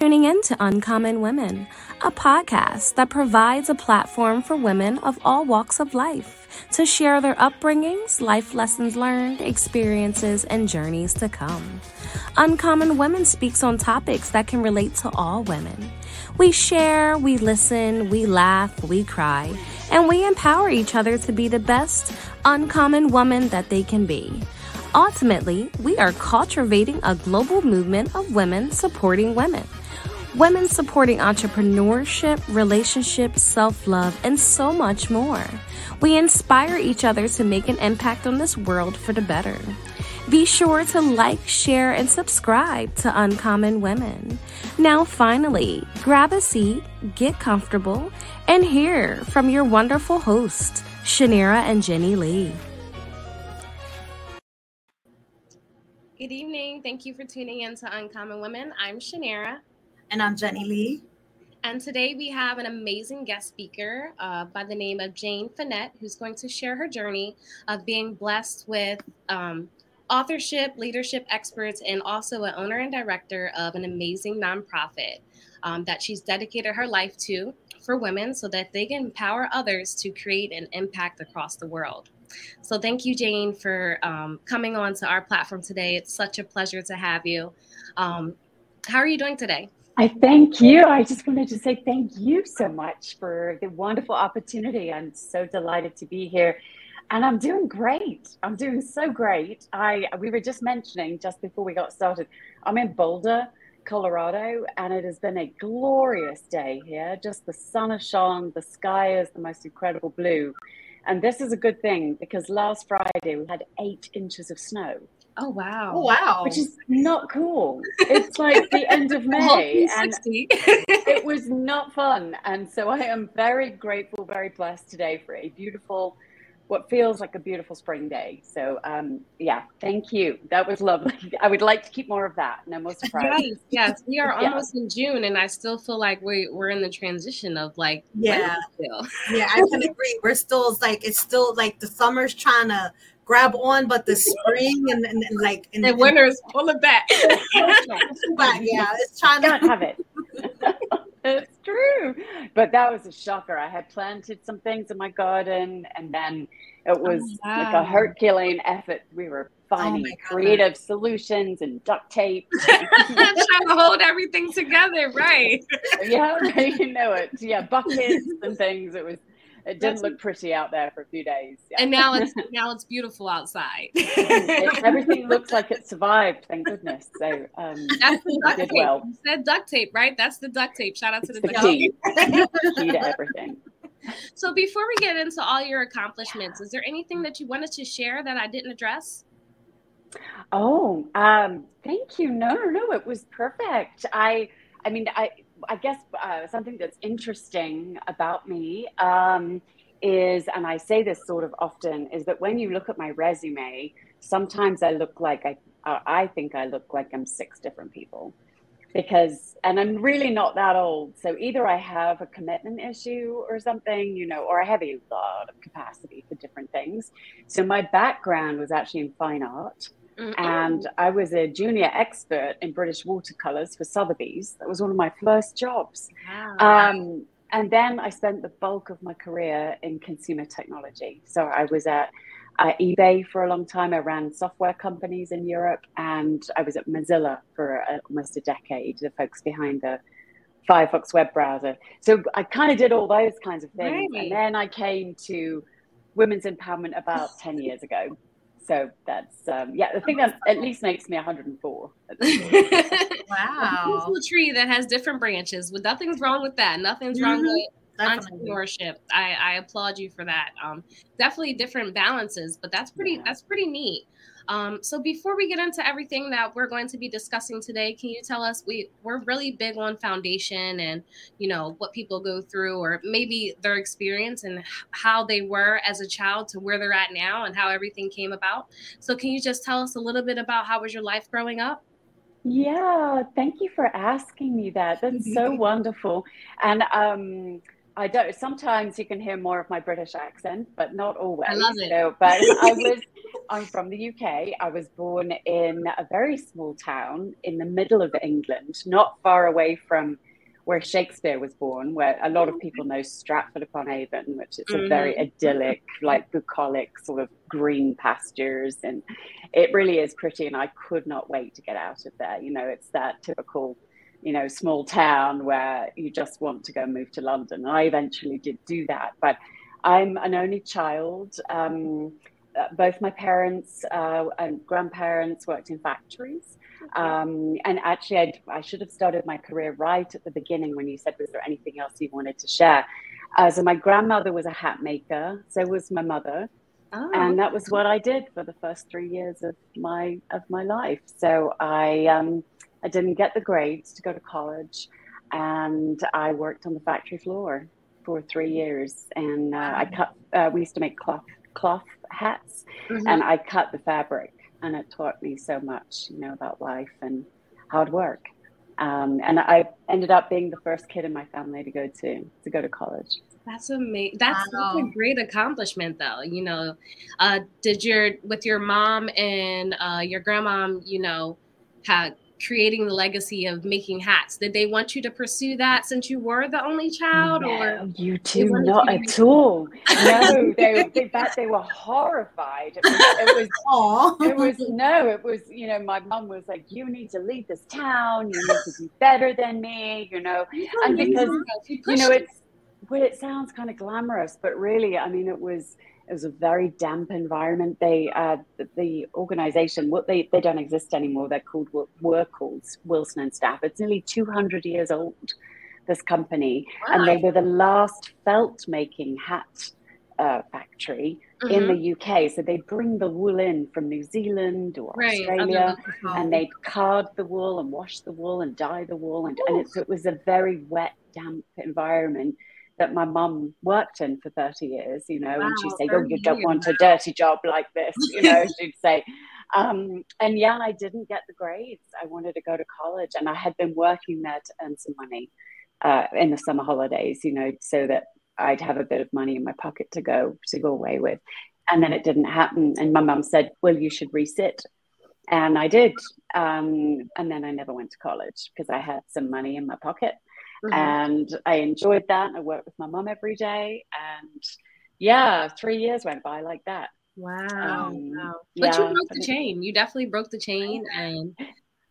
tuning in to Uncommon Women, a podcast that provides a platform for women of all walks of life to share their upbringings, life lessons learned, experiences, and journeys to come. Uncommon Women speaks on topics that can relate to all women. We share, we listen, we laugh, we cry, and we empower each other to be the best uncommon woman that they can be. Ultimately, we are cultivating a global movement of women supporting women women supporting entrepreneurship, relationships, self love, and so much more. We inspire each other to make an impact on this world for the better. Be sure to like, share, and subscribe to Uncommon Women. Now, finally, grab a seat, get comfortable, and hear from your wonderful hosts, Shanira and Jenny Lee. Good evening. Thank you for tuning in to Uncommon Women. I'm Shanira. And I'm Jenny Lee. And today we have an amazing guest speaker uh, by the name of Jane Finette, who's going to share her journey of being blessed with um, authorship, leadership experts, and also an owner and director of an amazing nonprofit um, that she's dedicated her life to for women so that they can empower others to create an impact across the world. So, thank you, Jane, for um, coming on to our platform today. It's such a pleasure to have you. Um, how are you doing today? I thank you. I just wanted to say thank you so much for the wonderful opportunity. I'm so delighted to be here. And I'm doing great. I'm doing so great. I we were just mentioning just before we got started. I'm in Boulder, Colorado, and it has been a glorious day here. Just the sun has shone, the sky is the most incredible blue. And this is a good thing because last Friday we had eight inches of snow. Oh wow! Oh, wow! Which is not cool. It's like the end of May, and it was not fun. And so I am very grateful, very blessed today for a beautiful, what feels like a beautiful spring day. So um, yeah, thank you. That was lovely. I would like to keep more of that. No more surprises. Yes, yes. We are almost yeah. in June, and I still feel like we we're in the transition of like yeah, yeah. I can agree. We're still like it's still like the summer's trying to grab on, but the spring and, and, and like and, the winter is pull it back. back. Yeah, it's trying to have it. it's true, but that was a shocker. I had planted some things in my garden, and then it oh, was oh, wow. like a Herculean effort. We were finding oh creative solutions and duct tape. Trying to hold everything together, right? yeah, you know it. Yeah, buckets and things. It was it didn't look pretty out there for a few days. Yeah. And now it's now it's beautiful outside. it, everything looks like it survived. Thank goodness. So um, that's the duct tape. Well. You said duct tape, right? That's the duct tape. Shout out it's to the, the duct key. tape. key to everything. So before we get into all your accomplishments, is there anything that you wanted to share that I didn't address? Oh, um, thank you. No, no, no. It was perfect. I, I mean, I I guess uh, something that's interesting about me um, is, and I say this sort of often, is that when you look at my resume, sometimes I look like I, I think I look like I'm six different people. Because and i'm really not that old so either i have a commitment issue or something you know or i have a lot of capacity for different things. So my background was actually in fine art Mm-hmm. And I was a junior expert in British watercolors for Sotheby's. That was one of my first jobs. Wow. Um, and then I spent the bulk of my career in consumer technology. So I was at uh, eBay for a long time. I ran software companies in Europe, and I was at Mozilla for uh, almost a decade, the folks behind the Firefox web browser. So I kind of did all those kinds of things. Right. And then I came to women's empowerment about 10 years ago so that's um, yeah the thing that at least makes me 104 wow. A tree that has different branches. With nothing's wrong with that. Nothing's mm-hmm. wrong with entrepreneurship. I, I applaud you for that. Um, definitely different balances but that's pretty yeah. that's pretty neat um, so before we get into everything that we're going to be discussing today, can you tell us we we're really big on foundation and you know what people go through or maybe their experience and how they were as a child to where they're at now and how everything came about. So can you just tell us a little bit about how was your life growing up? Yeah, thank you for asking me that. That's so wonderful. And um I don't. Sometimes you can hear more of my British accent, but not always. I love it. So, but I was. I'm from the UK. I was born in a very small town in the middle of England, not far away from where Shakespeare was born, where a lot of people know Stratford upon Avon, which is a very Mm-hmm. idyllic, like bucolic sort of green pastures. And it really is pretty. And I could not wait to get out of there. You know, it's that typical, you know, small town where you just want to go move to London. And I eventually did do that. But I'm an only child. Um, uh, both my parents uh, and grandparents worked in factories. Um, and actually, I'd, I should have started my career right at the beginning when you said, Was there anything else you wanted to share? Uh, so, my grandmother was a hat maker, so was my mother. Oh, And that was what I did for the first three years of my of my life. So I um, I didn't get the grades to go to college, and I worked on the factory floor for three years. And uh, I cut. Uh, we used to make cloth cloth hats, mhm. and I cut the fabric, and it taught me so much, you know, about life and hard work. Um, and I ended up being the first kid in my family to go to to go to college. That's amazing. That's such a great accomplishment, though. You know, uh, did your with your mom and uh, your grandmom, you know, had creating the legacy of making hats? Did they want you to pursue that since you were the only child, or you two, not you at all. No, they, they, that, they were horrified. It was, it was it was no, it was, you know, my mum was like, you need to leave this town, you need to be better than me, you know. And because, You know, it's well, it sounds kind of glamorous, but really, I mean, it was it was a very damp environment. They uh the, the organization, what they they don't exist anymore. They're called were called Wilson and Staff. It's nearly 200 years old, this company, and they were the last felt making hat uh, factory Mm-hmm. in the UK. So they bring the wool in from New Zealand or right, Australia, and they'd card the wool and wash the wool and dye the wool, and, and it's, it was a very wet, damp environment that my mum worked in for 30 years, you know, and she'd say, Oh, you don't want a dirty job like this, you know, she'd say. Um, and yeah, I didn't get the grades. I wanted to go to college, and I had been working there to earn some money uh, in the summer holidays, you know, so that I'd have a bit of money in my pocket to go to go away with. And then it didn't happen. And my mum said, Well, you should resit. And I did. Um, and then I never went to college because I had some money in my pocket. Mhm. And I enjoyed that. I worked with my mum every day. And yeah, three years went by like that. Wow, Um, wow. But you broke the chain. You definitely broke the chain, and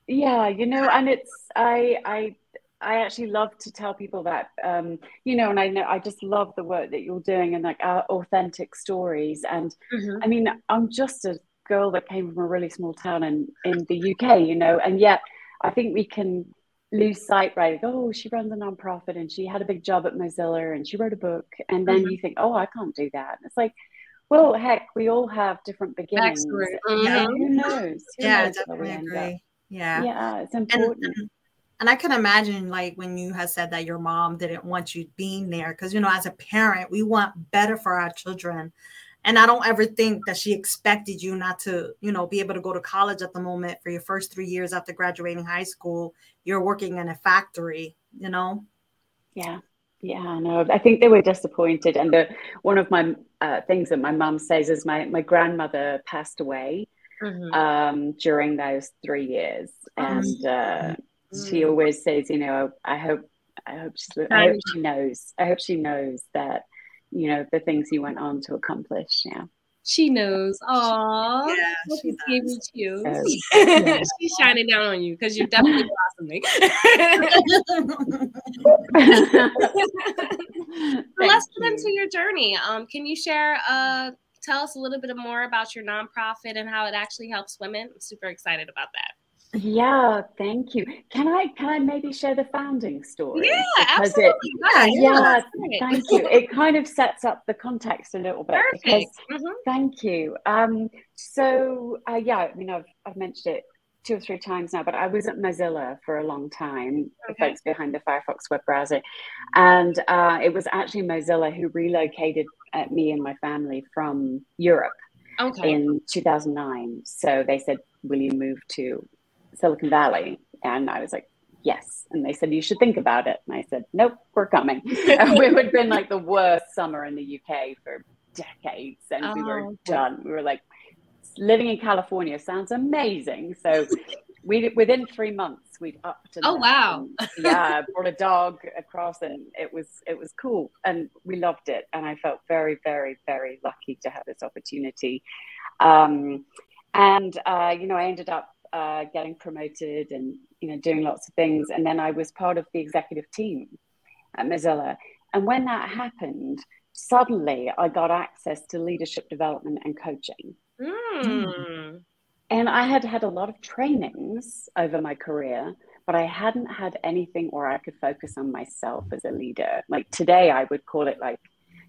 Yeah, you know, and it's I I I actually love to tell people that um, you know, and I know I just love the work that you're doing and like our authentic stories. And Mhm. I mean, I'm just a girl that came from a really small town in in the UK, you know, and yet I think we can lose sight, right? Oh, she runs a nonprofit and she had a big job at Mozilla and she wrote a book, and then Mhm. you think, oh, I can't do that. And it's like, well, heck, we all have different beginnings. Yeah. Mhm. Who knows? Who yeah, knows definitely agree. Yeah. Yeah, it's important. and and I can imagine like when you had said that your mom didn't want you being there because you know as a parent we want better for our children and I don't ever think that she expected you not to you know be able to go to college at the moment for your first three years after graduating high school you're working in a factory you know Yeah, yeah, no, I think they were disappointed. And the one of my uh, things that my mum says is my my grandmother passed away Mhm. um, during those three years, and uh, she Mm. always says, you know, I hope, I hope she's, I hope she knows, I hope she knows that, you know, the things you went on to accomplish. Yeah. She knows. Aw. Yeah, That she just gave me chills. So, yeah. She's shining down on you because you're definitely blossoming. So let's get into your journey. Um, can you share, uh, tell us a little bit more about your nonprofit and how it actually helps women? I'm super excited about that. Yeah, thank you. Can I can I maybe share the founding story? Yeah, Because absolutely. it- yeah, it. thank you. It kind of sets up the context a little bit because Perfect. Mhm. Thank you. Um, so uh, yeah, I mean, I've I've mentioned it two or three times now, but I was at Mozilla for a long time, the folks behind the Firefox web browser, and uh, it was actually Mozilla who relocated uh, me and my family from Europe Okay. in 2009. So they said, "Will you move to Silicon Valley?" And I was like, yes. And they said, you should think about it. And I said, nope, we're coming. and we had been like the worst summer in the UK for decades. And oh, we were oh, done. We were like, living in California sounds amazing. So we within three months we'd upped. And, oh wow! And, yeah, brought a dog across, and it was it was cool, and we loved it. And I felt very, very, very lucky to have this opportunity. Um, and uh, you know, I ended up uh, getting promoted and you know doing lots of things, and then I was part of the executive team at Mozilla. And when that happened, suddenly I got access to leadership development and coaching. Mm. And I had had a lot of trainings over my career, but I hadn't had anything where I could focus on myself as a leader. Like today, I would call it like,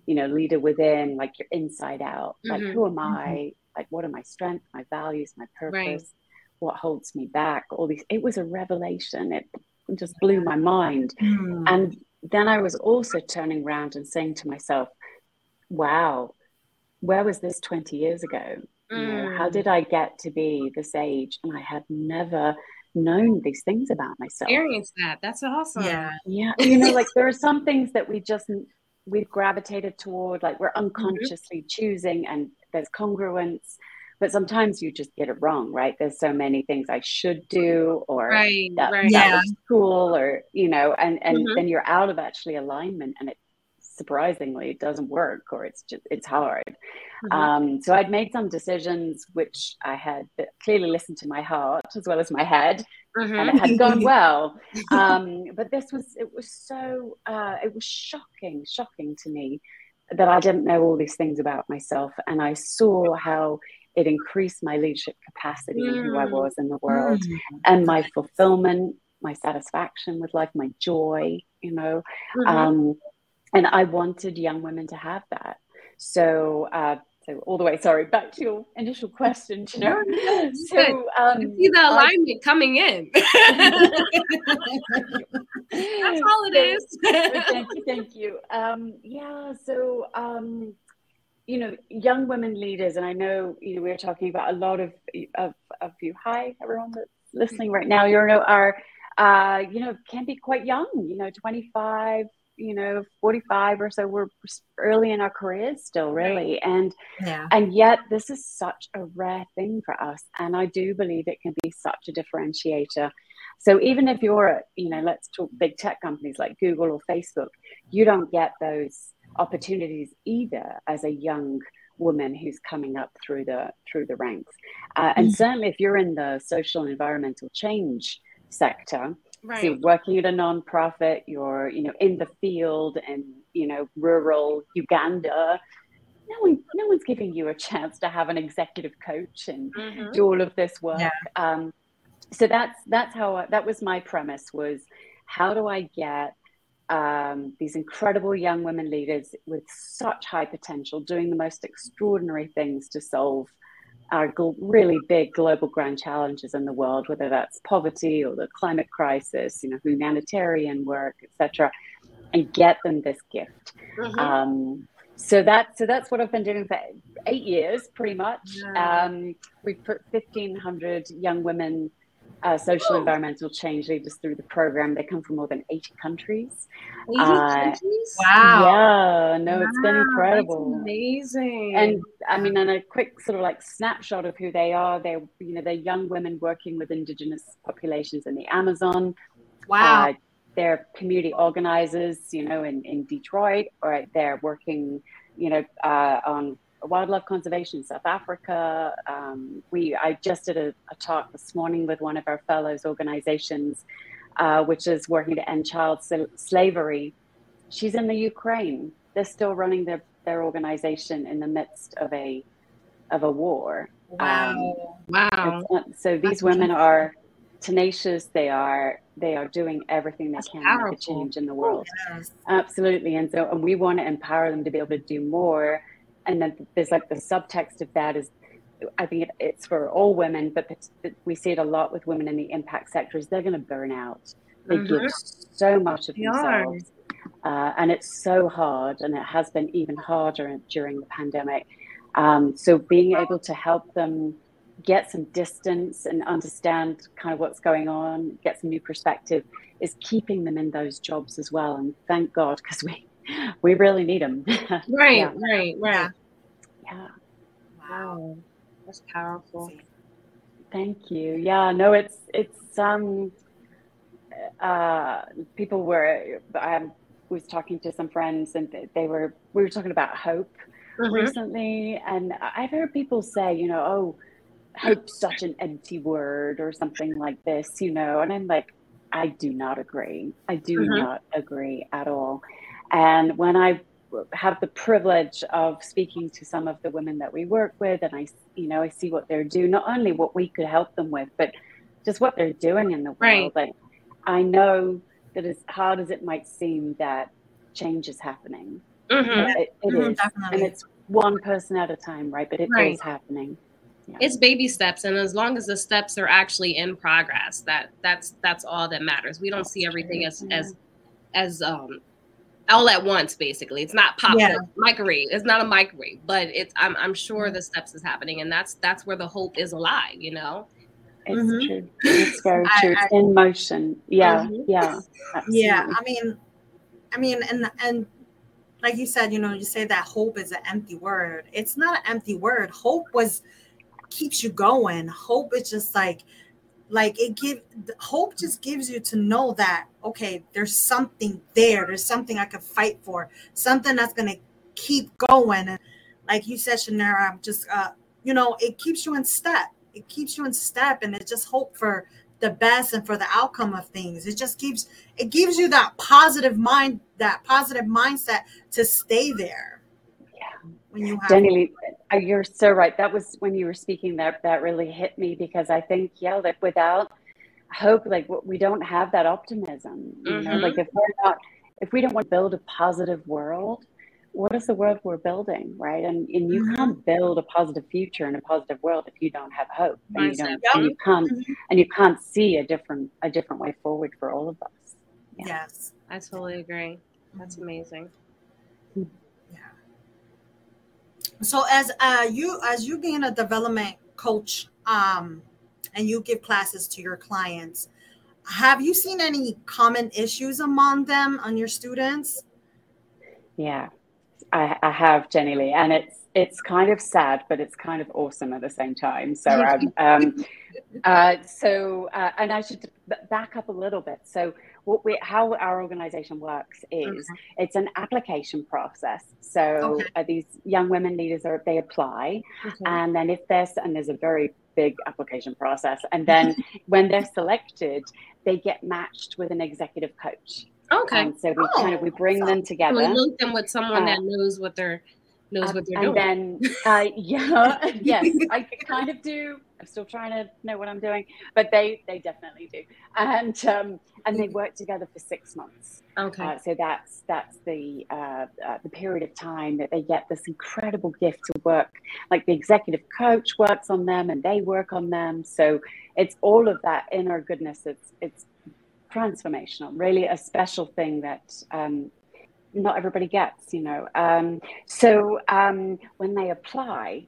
you know, leader within, like your inside out. Like, mm-hmm. who am I? Mm-hmm. Like, what are my strengths, my values, my purpose? Right. What holds me back? All these. It was a revelation. It just blew my mind. Mm. And then I was also turning around and saying to myself, wow, where was this 20 years ago? Mm. You know, how mm. did I get to be this age? And I had never known these things about myself. Experience that. That's awesome. Yeah. Yeah. You know, like there are some things that we just we've gravitated toward, like we're mm-hmm. unconsciously mm-hmm. choosing and there's congruence. But sometimes you just get it wrong, right? There's so many things I should do, or right, that, right. that yeah. was cool, or you know, and and mm-hmm. then you're out of actually alignment, and it surprisingly it doesn't work or it's just it's hard mm-hmm. um, so i'd made some decisions which i had clearly listened to my heart as well as my head mm-hmm. and it had gone well um, but this was it was so uh, it was shocking shocking to me that i didn't know all these things about myself and i saw how it increased my leadership capacity mm. and who i mm. was in the world mm. and my fulfillment my satisfaction with life my joy you know mm-hmm. um, and I wanted young women to have that. So, uh, so all the way, sorry, back to your initial question, you know. So, um, see the alignment I, coming in. That's all it is. thank you, thank you. Um, yeah, so um, you know, young women leaders, and I know you know we're talking about a lot of of, of you. Hi, everyone that's listening right now. You know, are uh, you know can be quite young. You know, twenty five you know 45 or so we're early in our careers still really and yeah. and yet this is such a rare thing for us and i do believe it can be such a differentiator so even if you're you know let's talk big tech companies like google or facebook you don't get those opportunities either as a young woman who's coming up through the through the ranks uh, and mm. certainly if you're in the social and environmental change sector Right. So working at a nonprofit, you're, you know, in the field and, you know, rural Uganda. No one, no one's giving you a chance to have an executive coach and mm-hmm. do all of this work. Yeah. Um, so that's that's how I, that was my premise was how do I get um, these incredible young women leaders with such high potential doing the most extraordinary things to solve our really big global grand challenges in the world, whether that's poverty or the climate crisis, you know, humanitarian work, etc., and get them this gift. Mm-hmm. Um, so that so that's what I've been doing for eight years, pretty much. Yeah. Um, we've put fifteen hundred young women uh, social environmental change leaders through the program. They come from more than 80 countries. 80 uh, countries? Wow. Yeah, no, wow, it's been incredible. amazing. And I mean, and a quick sort of like snapshot of who they are. They're, you know, they're young women working with indigenous populations in the Amazon. Wow. Uh, they're community organizers, you know, in, in Detroit, or they're working, you know, uh, on wildlife conservation in South Africa. Um, we I just did a, a, talk this morning with one of our fellows organizations, uh, which is working to end child slavery. She's in the Ukraine. They're still running their, their organization in the midst of a of a war. Wow! Um, wow! So these That's women are tenacious. They are they are doing everything they That's can to change in the world. Oh, yes. Absolutely, and so and we want to empower them to be able to do more and then there's like the subtext of that is I think it, it's for all women, but we see it a lot with women in the impact sectors. They're going to burn out. They mm-hmm. give so much of they themselves, uh, and it's so hard, and it has been even harder during the pandemic. Um, so being able to help them get some distance and understand kind of what's going on, get some new perspective, is keeping them in those jobs as well. And thank God, because we we really need them. right, yeah. right, right. Yeah. Wow, that's powerful. Thank you. Yeah, no, it's it's um uh people were I was talking to some friends and they were we were talking about hope mm-hmm. recently and I've heard people say, you know, oh, hope's such an empty word or something like this, you know, and I'm like I do not agree. I do mm-hmm. not agree at all. And when I have the privilege of speaking to some of the women that we work with, and I, you know, I see what they're doing, not only what we could help them with, but just what they're doing in the world. Right. I know that as hard as it might seem, that change is happening. Mm-hmm. It, it mm-hmm, is. and it's one person at a time, right? But it right. is happening. Yeah. It's baby steps, and as long as the steps are actually in progress, that that's that's all that matters. We don't see everything as yeah. as as um all at once basically. It's not pop yeah. microwave. It's not a microwave but it's I'm, I'm sure the steps is happening and that's that's where the hope is alive you know? It's mm-hmm. true. It's very true. I, I, it's in motion. Yeah mm-hmm. yeah absolutely. yeah i mean i mean and and like you said you know you say that hope is an empty word. It's not an empty word. Hope was keeps you going. Hope is just like like it give hope just gives you to know that okay there's something there. There's something i can fight for. Something that's to keep going. And like you said Shanira, i'm just uh you know it keeps you in step. It keeps you in step and it just hope for the best and for the outcome of things. It just gives it gives you that positive mind that positive mindset to stay there. Yeah. When you have Jenny, you're so right. That was when you were speaking that that really hit me because I think yeah, like without hope, like we don't have that optimism. You mm-hmm. know, like if we're not, if we don't want to build a positive world, what is the world we're building, right? And and you mm-hmm. can't build a positive future and a positive world if you don't have hope, and you don't, and you can't, mm-hmm. and you can't see a different a different way forward for all of us. Yeah. Yes, I totally agree. That's mm-hmm. amazing. So as uh, you as you being a development coach um, and you give classes to your clients, have you seen any common issues among them on your students? Yeah, I, I have, Jenny Lee, and it's it's kind of sad, but it's kind of awesome at the same time. So, um, um, uh, so, uh, and I should back up a little bit. So, what we how our organization works is mm-hmm. it's an application process so okay. uh, these young women leaders are they apply mm-hmm. and then if there's and there's a very big application process and then when they're selected they get matched with an executive coach okay and so we oh, kind of we bring them together we link them with someone uh, that knows what they're knows what they're doing. and doing. then, uh, yeah, yes, I kind of do. I'm still trying to know what I'm doing, but they they definitely do. And um, and they work together for six months. Okay. Uh, so that's that's the uh, uh, the period of time that they get this incredible gift to work. Like the executive coach works on them, and they work on them. So it's all of that inner goodness. It's it's transformational. Really, a special thing that um, not everybody gets, you know. Um, so um, when they apply,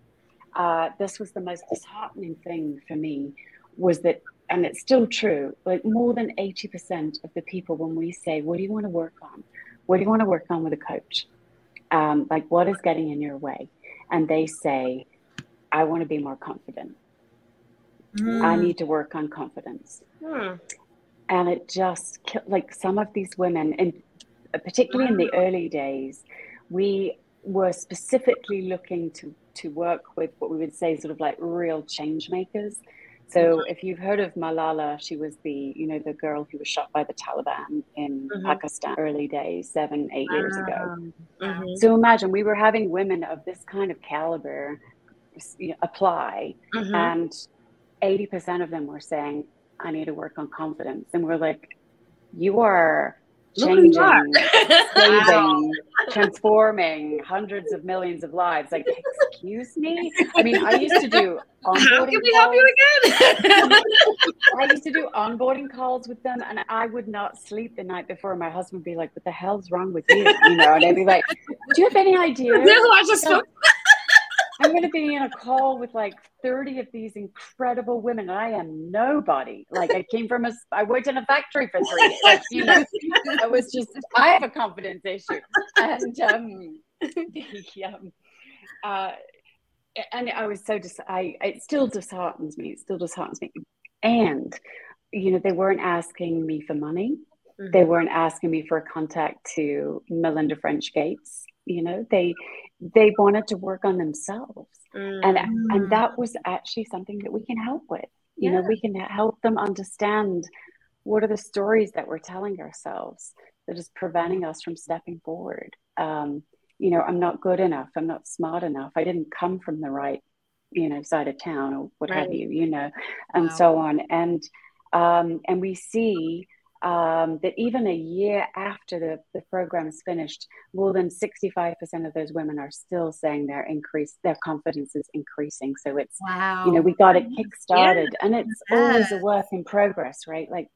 uh, this was the most disheartening thing for me was that, and it's still true, like more than 80% of the people, when we say, What do you want to work on? What do you want to work on with a coach? Um, like, what is getting in your way? And they say, I want to be more confident. Mm. I need to work on confidence. Hmm. And it just, like some of these women, and particularly in the early days, we were specifically looking to, to work with what we would say sort of like real change makers. So mm-hmm. if you've heard of Malala, she was the, you know, the girl who was shot by the Taliban in mm-hmm. Pakistan early days, seven, eight years ago. Mm-hmm. So imagine we were having women of this kind of caliber you know, apply mm-hmm. and 80% of them were saying, I need to work on confidence. And we're like, you are changing, saving, transforming hundreds of millions of lives. Like, excuse me? I mean, I used to do onboarding. How can we help you again? I used to do onboarding calls with them, and I would not sleep the night before. My husband would be like, "What the hell's wrong with you?" You know, and I'd be like, "Do you have any idea?" I just. I'm going to be in a call with like 30 of these incredible women. And I am nobody. Like I came from a, I worked in a factory for three years. Like, you know, I was just, I have a confidence issue. And, um, yeah, uh, and I was so dis- I it still disheartens me. It still disheartens me. And you know, they weren't asking me for money. Mm-hmm. They weren't asking me for a contact to Melinda French Gates. You know, they they wanted to work on themselves, mm-hmm. and and that was actually something that we can help with. You yeah. know, we can help them understand what are the stories that we're telling ourselves that is preventing us from stepping forward. You know, I'm not good enough. I'm not smart enough. I didn't come from the right, you know, side of town or what right. have you, you know, and wow. so on. And um, and we see um, that even a year after the, the program is finished, more than 65% of those women are still saying their increase, their confidence is increasing. So it's, wow. you know, we got it kickstarted yeah. and it's yeah. always a work in progress, right? Like,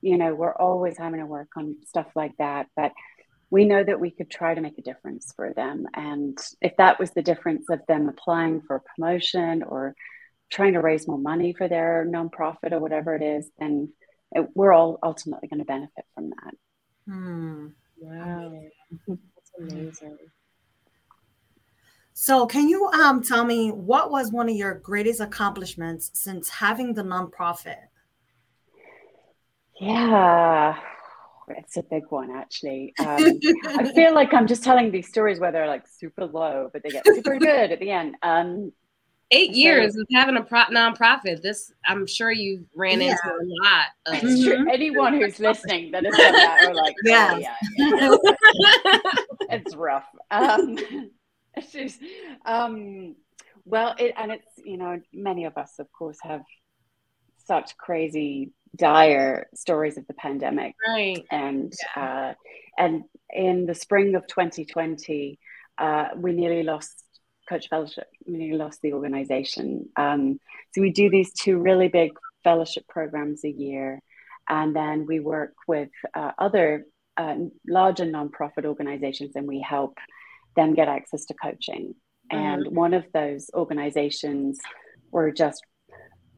you know, we're always having to work on stuff like that. But we know that we could try to make a difference for them. And if that was the difference of them applying for a promotion or trying to raise more money for their nonprofit or whatever it is, then it, we're all ultimately going to benefit from that. Hmm. Wow. That's amazing. So, can you um, tell me what was one of your greatest accomplishments since having the nonprofit? Yeah, it's a big one, actually. Um, I feel like I'm just telling these stories where they're like super low, but they get super good at the end. Um, Eight so, years of having a pro- nonprofit. This, I'm sure you ran yeah. into a lot. Of- mm-hmm. Anyone who's listening that has that are like, yeah, oh, yeah, yeah. it's rough. Um, it's just, um, well, it, and it's you know, many of us, of course, have such crazy dire stories of the pandemic. Right. And yeah. uh, and in the spring of 2020, uh, we nearly lost Coach Fellowship. We nearly lost the organization. Um, so we do these two really big fellowship programs a year, and then we work with uh, other uh, larger nonprofit organizations, and we help them get access to coaching. Mm-hmm. And one of those organizations were just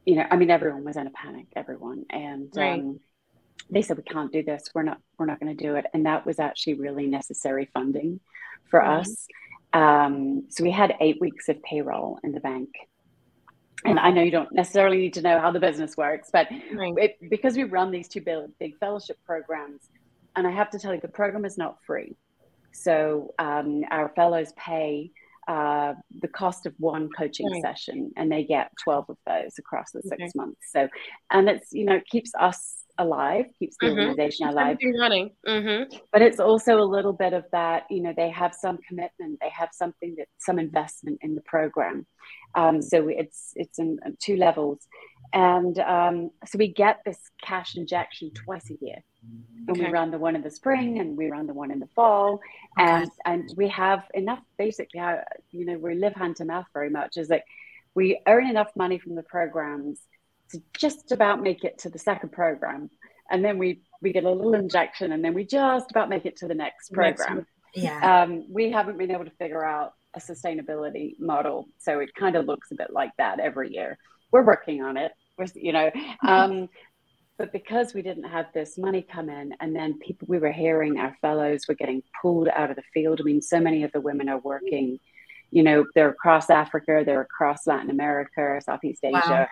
you know, I mean, everyone was in a panic, everyone, and right. um, they said we can't do this. We're not. We're not going to do it. And that was actually really necessary funding for mm-hmm. us. Um, so we had eight weeks of payroll in the bank. And I know you don't necessarily need to know how the business works, but right. it, because we run these two big, big fellowship programs, and I have to tell you, the program is not free. So um, our fellows pay uh, the cost of one coaching right. session, and they get 12 of those across the six okay. months. So, and it's, you know, keeps us alive, keeps the mm-hmm. organization alive. running. Mm-hmm. But it's also a little bit of that, you know, they have some commitment, they have something that, some investment in the program. Um, so it's, it's in two levels. And um, so we get this cash injection twice a year. And okay. we run the one in the spring and we run the one in the fall. Okay. And and we have enough basically how you know, we live hand to mouth very much is that we earn enough money from the programs to just about make it to the second program. And then we we get a little injection and then we just about make it to the next program. Yeah. Um, we haven't been able to figure out a sustainability model. So it kind of looks a bit like that every year. We're working on it We're, you know. Um, but because we didn't have this money come in, and then people we were hearing our fellows were getting pulled out of the field. I mean, so many of the women are working, you know, they're across Africa, they're across Latin America, Southeast Asia. Wow.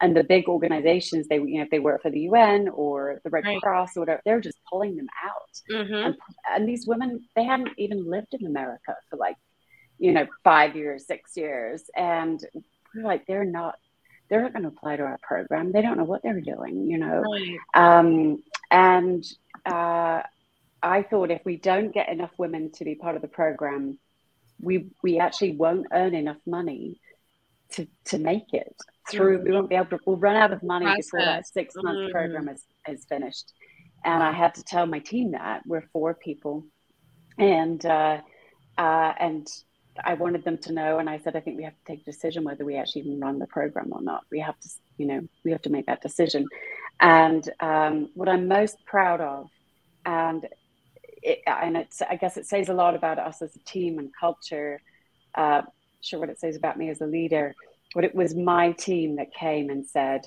And the big organizations, they you know, if they work for the UN or the Red right. Cross or whatever, they're just pulling them out. Mm-hmm. And, and these women, they hadn't even lived in America for like, you know, five years, six years, and we're like, they're not they're not going to apply to our program. They don't know what they're doing, you know. Right. Um, and uh, I thought if we don't get enough women to be part of the program, we we actually won't earn enough money to to make it through. Mm-hmm. We won't be able to. We'll run out of money Process. before that six month mm-hmm. program is is finished. And I had to tell my team that we're four people, and uh, uh, and I wanted them to know, and I said, I think we have to take a decision whether we actually even run the program or not. We have to, you know, we have to make that decision. And um, what I'm most proud of, and it, and it's, I guess it says a lot about us as a team and culture. Uh, sure what it says about me as a leader, but it was my team that came and said,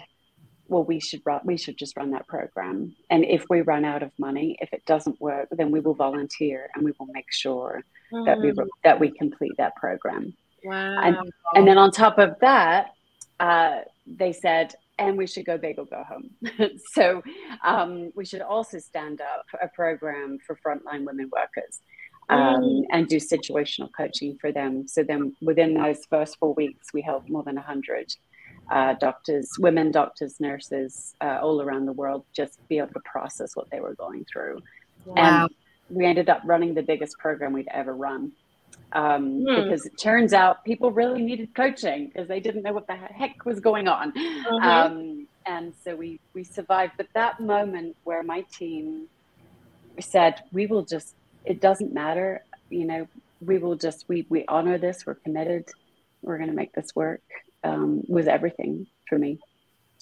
well, we should run, we should just run that program. And if we run out of money, if it doesn't work, then we will volunteer and we will make sure mm. that we mm. that we complete that program. Wow. And, and then on top of that, uh, they said, and we should go big or go home. so um, we should also stand up a program for frontline women workers um, mm. and do situational coaching for them. So then within those first four weeks, we helped more than 100 uh, doctors, women doctors, nurses uh, all around the world just be able to process what they were going through. Wow. And we ended up running the biggest program we'd ever run um, hmm. because it turns out people really needed coaching because they didn't know what the heck was going on. Mm-hmm. Um, and so we we survived. But that moment where my team said, "We will just. It doesn't matter. You know, we will just. We we honor this. We're committed. We're going to make this work." Um, was everything for me.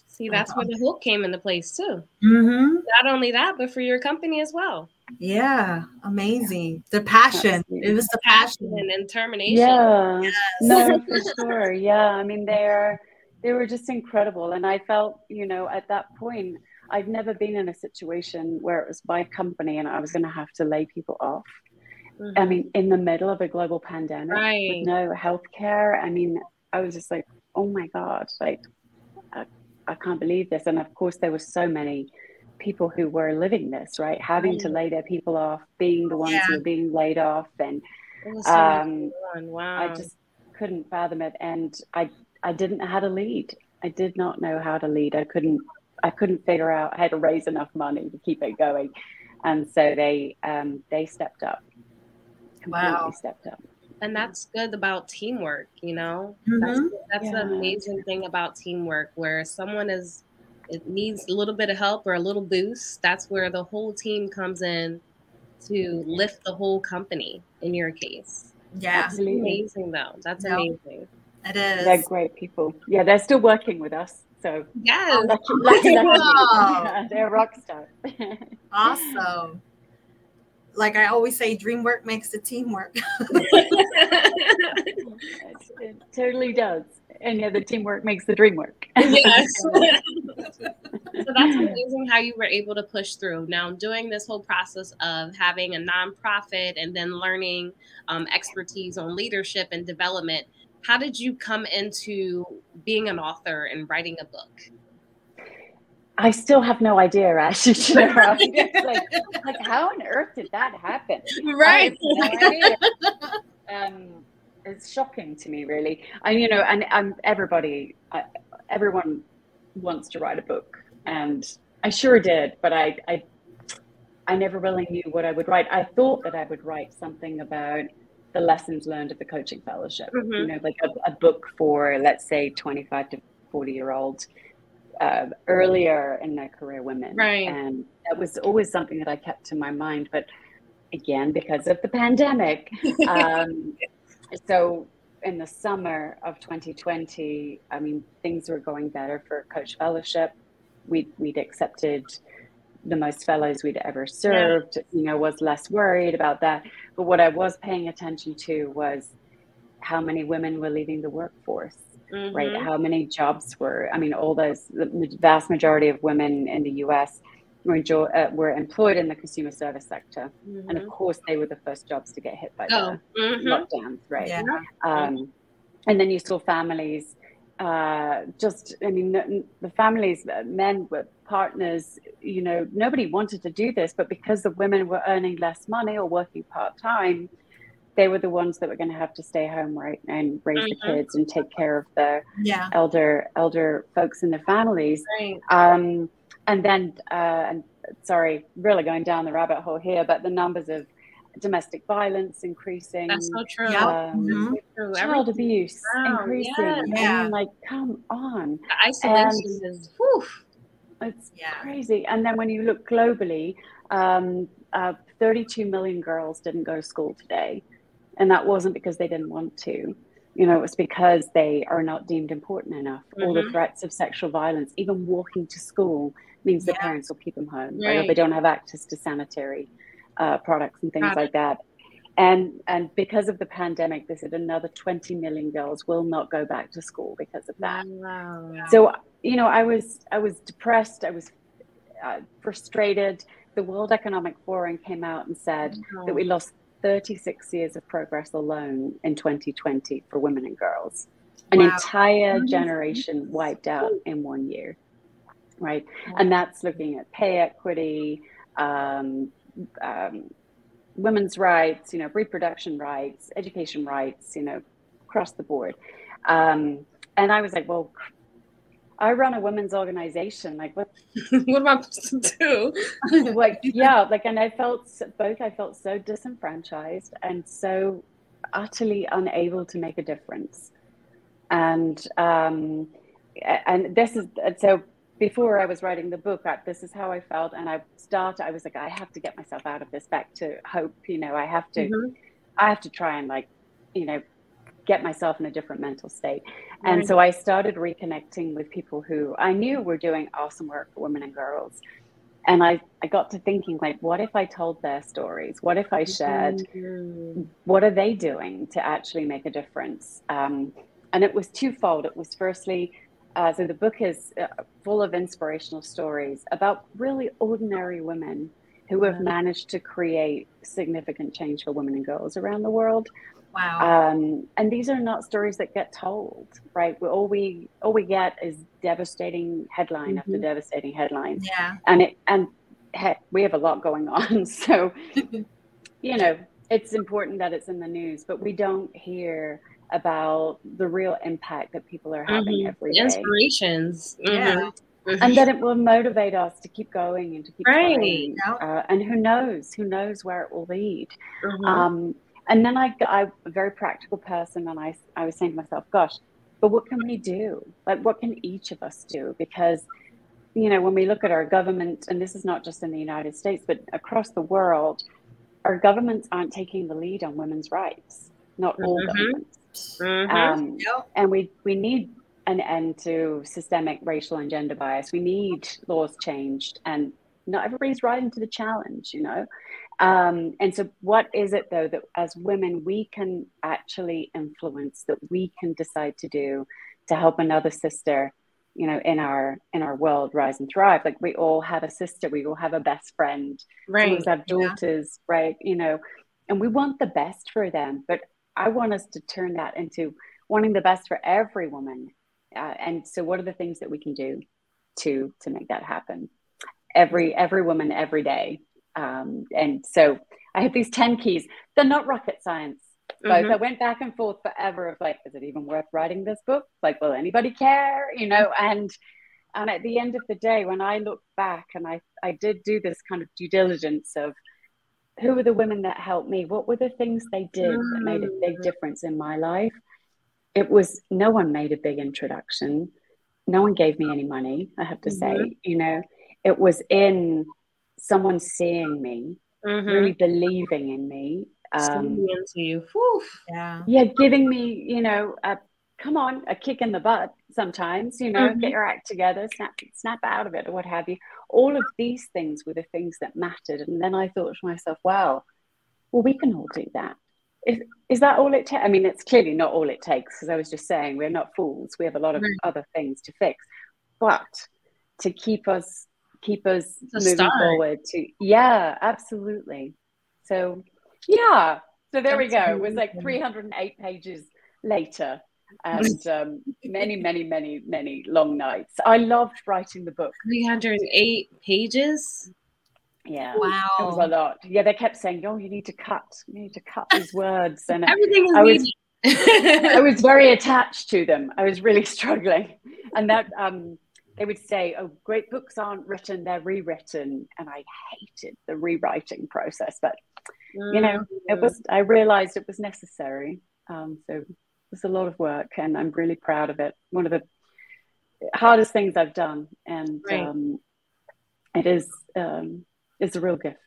See, that's where the hook came into place too. Mm-hmm. Not only that, but for your company as well. Yeah, amazing. The passion. It was the passion and determination. Yeah, yes. no, for sure. Yeah, I mean they're they were just incredible, and I felt you know at that point I'd never been in a situation where it was my company and I was going to have to lay people off. Mm-hmm. I mean, in the middle of a global pandemic, right. with no healthcare. I mean, I was just like, oh my god, like I, I can't believe this. And of course, there were so many people who were living this, right? Having to lay their people off, being the ones yeah. who were being laid off, and um, wow. I just couldn't fathom it. And I I didn't know how to lead. I did not know how to lead. I couldn't I couldn't figure out how to raise enough money to keep it going. And so they um, they stepped up. Completely wow. stepped up and that's good about teamwork you know? Mm-hmm. that's, that's yeah. the amazing thing about teamwork where someone is it needs a little bit of help or a little boost that's where the whole team comes in to lift the whole company in your case. Yeah. That's amazing though. That's yep. amazing. It is. They're great people. Yeah they're still working with us so yes. lucky, lucky, lucky. Yeah, they're rock stars awesome like I always say, dream work makes the team work. it totally does. And yeah, the teamwork makes the dream work. yes. so that's amazing how you were able to push through. Now, doing this whole process of having a nonprofit and then learning um, expertise on leadership and development, how did you come into being an author and writing a book? I still have no idea, Ash. You know, like, like, how on earth did that happen? Right. No um, it's shocking to me, really. And you know, and and everybody, uh, everyone wants to write a book, and I sure did, but I, I, I never really knew what I would write. I thought that I would write something about the lessons learned of the coaching fellowship. Mm-hmm. You know, like a, a book for, let's say, twenty-five to forty year olds uh, earlier in their career women. Right. And that was always something that I kept in my mind. But again, because of the pandemic, um, so in the summer of 2020, I mean, things were going better for Coach Fellowship. We'd, we'd accepted the most fellows we'd ever served, yeah. you know, was less worried about that. But what I was paying attention to was how many women were leaving the workforce mm-hmm. right? How many jobs were, I mean, all those, the vast majority of women in the US were, enjoy, uh, were employed in the consumer service sector. Mm-hmm. And of course, they were the first jobs to get hit by oh. the mm-hmm. lockdowns, right? Yeah. Um, and then you saw families uh, just, I mean, the, the families, uh, men with partners, you know, nobody wanted to do this, but because the women were earning less money or working part time, they were the ones that were going to have to stay home right and raise mm-hmm. the kids and take care of the yeah. elder elder folks in their families right. um, and then uh, and sorry really going down the rabbit hole here but the numbers of domestic violence increasing that's so true, um, mm-hmm. child abuse wow. increasing yeah. yeah. I mean, like come on the isolation and is whew. it's yeah. crazy and then when you look globally um, uh, 32 million girls didn't go to school today and that wasn't because they didn't want to. You know, it was because they are not deemed important enough. Mm-hmm. All the mm-hmm. threats of sexual violence, even walking to school, means yeah. the parents will keep them home, right? right? Or they don't have access to sanitary uh, products and things like that. and and because of the pandemic they said another 20 million girls will not go back to school because of that wow. so you know i was i was depressed i was uh, frustrated the world economic forum came out and said that we lost 36 years of progress alone in 2020 for women and girls an wow. entire generation wiped out in one year right wow. and that's looking at pay equity um, um, women's rights, you know, reproduction rights, education rights, you know, across the board. Um, and I was like, well, I run a women's organization. Like, what? what am I supposed to do? like, yeah, like, and I felt both. I felt so disenfranchised and so utterly unable to make a difference. And um, and this is so before I was writing the book, I, this is how I felt. And I started, I was like, I have to get myself out of this back to hope, you know, I have to, mm-hmm. I have to try and like, you know, get myself in a different mental state. Right. And so I started reconnecting with people who I knew were doing awesome work for women and girls. And I, I got to thinking, like, what if I told their stories? What if I shared? Mm-hmm. What are they doing to actually make a difference? Um, and it was twofold. It was firstly, uh, so the book is uh, full of inspirational stories about really ordinary women who have managed to create significant change for women and girls around the world. Wow. Um, and these are not stories that get told, right? We, all we all we get is devastating headline mm-hmm. after devastating headline. Yeah. And it and heck, we have a lot going on, so you know it's important that it's in the news, but we don't hear about the real impact that people are having mm-hmm. every day. Inspirations. Mm-hmm. Yeah. Mm-hmm. And that it will motivate us to keep going and to keep right. Trying. Uh, and who knows? Who knows where it will lead? Mm-hmm. Um, and then I, I'm a very practical person, and I, I was saying to myself, "Gosh, but what can we do? Like, what can each of us do? Because, you know, when we look at our government, and this is not just in the United States, but across the world, our governments aren't taking the lead on women's rights. Not all mm-hmm. governments. Mm-hmm. Um, yep. And we, we need an end to systemic racial and gender bias. We need laws changed, and not everybody's rising to the challenge, you know. Um, and so, what is it though that as women we can actually influence, that we can decide to do to help another sister, you know, in our in our world rise and thrive? Like we all have a sister, we all have a best friend, right? We have daughters, yeah. right? You know, and we want the best for them, but I want us to turn that into wanting the best for every woman. Uh, and so, what are the things that we can do to to make that happen? Every every woman, every day. Um, and so, I have these ten keys. They're not rocket science. Both. Mm-hmm. I went back and forth forever of like, is it even worth writing this book? Like, will anybody care? You know, and and at the end of the day, when I look back and I I did do this kind of due diligence of who were the women that helped me? What were the things they did that made a big mm. difference in my life? It was no one made a big introduction. No one gave me any money, I have to mm-hmm. say. You know, it was in someone seeing me, mm-hmm. really believing in me. Um, into you. Whew. Yeah. Yeah, giving me, you know, a come on, a kick in the butt sometimes, you know, mm-hmm. get your act together, snap, snap out of it, or what have you. All of these things were the things that mattered. And then I thought to myself, wow, well, we can all do that. Is, is that all it takes? I mean, it's clearly not all it takes, because I was just saying we're not fools. We have a lot of right. other things to fix. But to keep us keep us moving start. forward to yeah, absolutely. So yeah. So there That's we go. It was like 308 pages later and um, many, many, many, many long nights. I loved writing the book. 308 pages. Yeah. Wow. It was a lot. Yeah, they kept saying, "Oh, you need to cut. You need to cut these words." And everything is I was, I was very attached to them. I was really struggling, and that um, they would say, "Oh, great books aren't written; they're rewritten." And I hated the rewriting process, but you know, it was. I realized it was necessary. Um, so was a lot of work and I'm really proud of it. One of the hardest things I've done. And right. um, it is um, a real gift.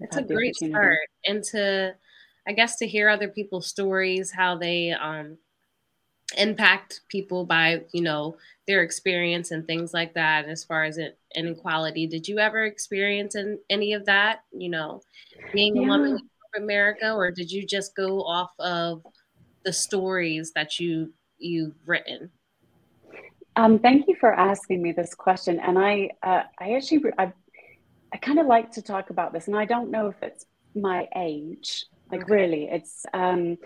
It's a great start. And to I guess to hear other people's stories, how they um, impact people by, you know, their experience and things like that as far as it, inequality. Did you ever experience in, any of that? You know, being yeah. a woman of America, or did you just go off of the stories that you you've written? Um, thank you for asking me this question, and I uh, I actually I, I kind of like to talk about this, and I don't know if it's my age, like okay. really, it's. Um,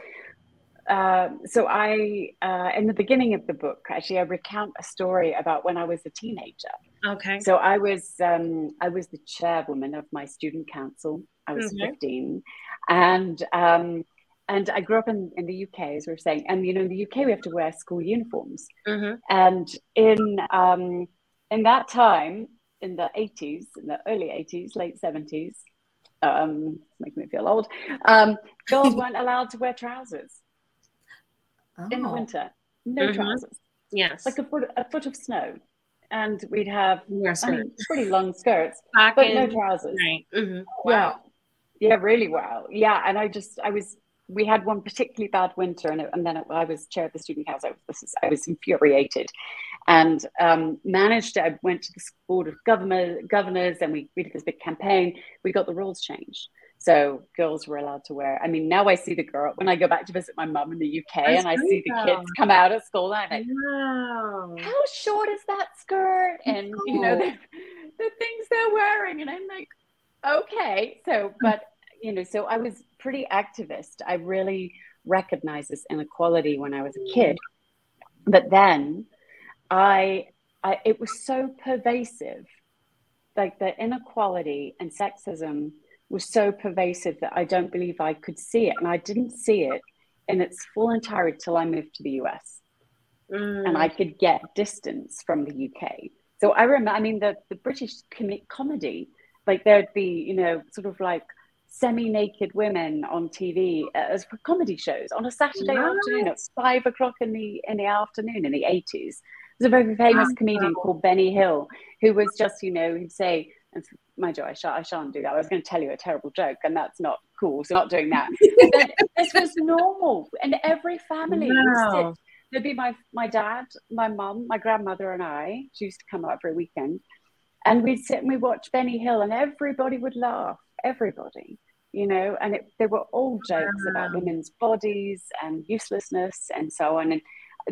uh, so I, uh, in the beginning of the book, actually, I recount a story about when I was a teenager. Okay. So I was, um, I was the chairwoman of my student council. I was mm-hmm. 15, and um, and I grew up in, in the UK, as we are saying. And you know, in the UK, we have to wear school uniforms. Mm-hmm. And in um, in that time, in the 80s, in the early 80s, late 70s, um, making me feel old. Um, girls weren't allowed to wear trousers oh. in the oh. winter. No mm-hmm. trousers. Yes, like a foot a foot of snow, and we'd have I mean, pretty long skirts, Back but in, no trousers. Right. Mm-hmm. wow. Yeah. yeah, really wow. Yeah, and I just I was we had one particularly bad winter, and, it, and then it, I was chair of the student council. I was, I was infuriated, and um, managed. I went to the board of governor, governors, and we, we did this big campaign. We got the rules changed, so girls were allowed to wear. I mean, now I see the girl when I go back to visit my mum in the UK, That's and I see the kids come out of school, and I'm like, wow. "How short is that skirt?" And cool. you know the, the things they're wearing, and I'm like, "Okay." So, but you know, so I was pretty activist. I really recognized this inequality when I was a kid. But then I, I it was so pervasive, like the inequality and sexism was so pervasive that I don't believe I could see it. And I didn't see it in its full entirety till I moved to the US. Mm. And I could get distance from the UK. So I remember, I mean, the, the British com- comedy, like there'd be, you know, sort of like semi-naked women on TV as for comedy shows on a Saturday nice. afternoon at five o'clock in the in the afternoon in the eighties. There's a very famous comedian called Benny Hill who was just, you know, he'd say, and my joy, I shan't, I shan't do that. I was going to tell you a terrible joke, and that's not cool. So not doing that. this was normal, and every family wow. sit. There'd be my my dad, my mum, my grandmother, and I. She used to come out for a weekend, and we'd sit and we watch Benny Hill, and everybody would laugh. Everybody you know, and it, there were all jokes about women's bodies and uselessness and so on. And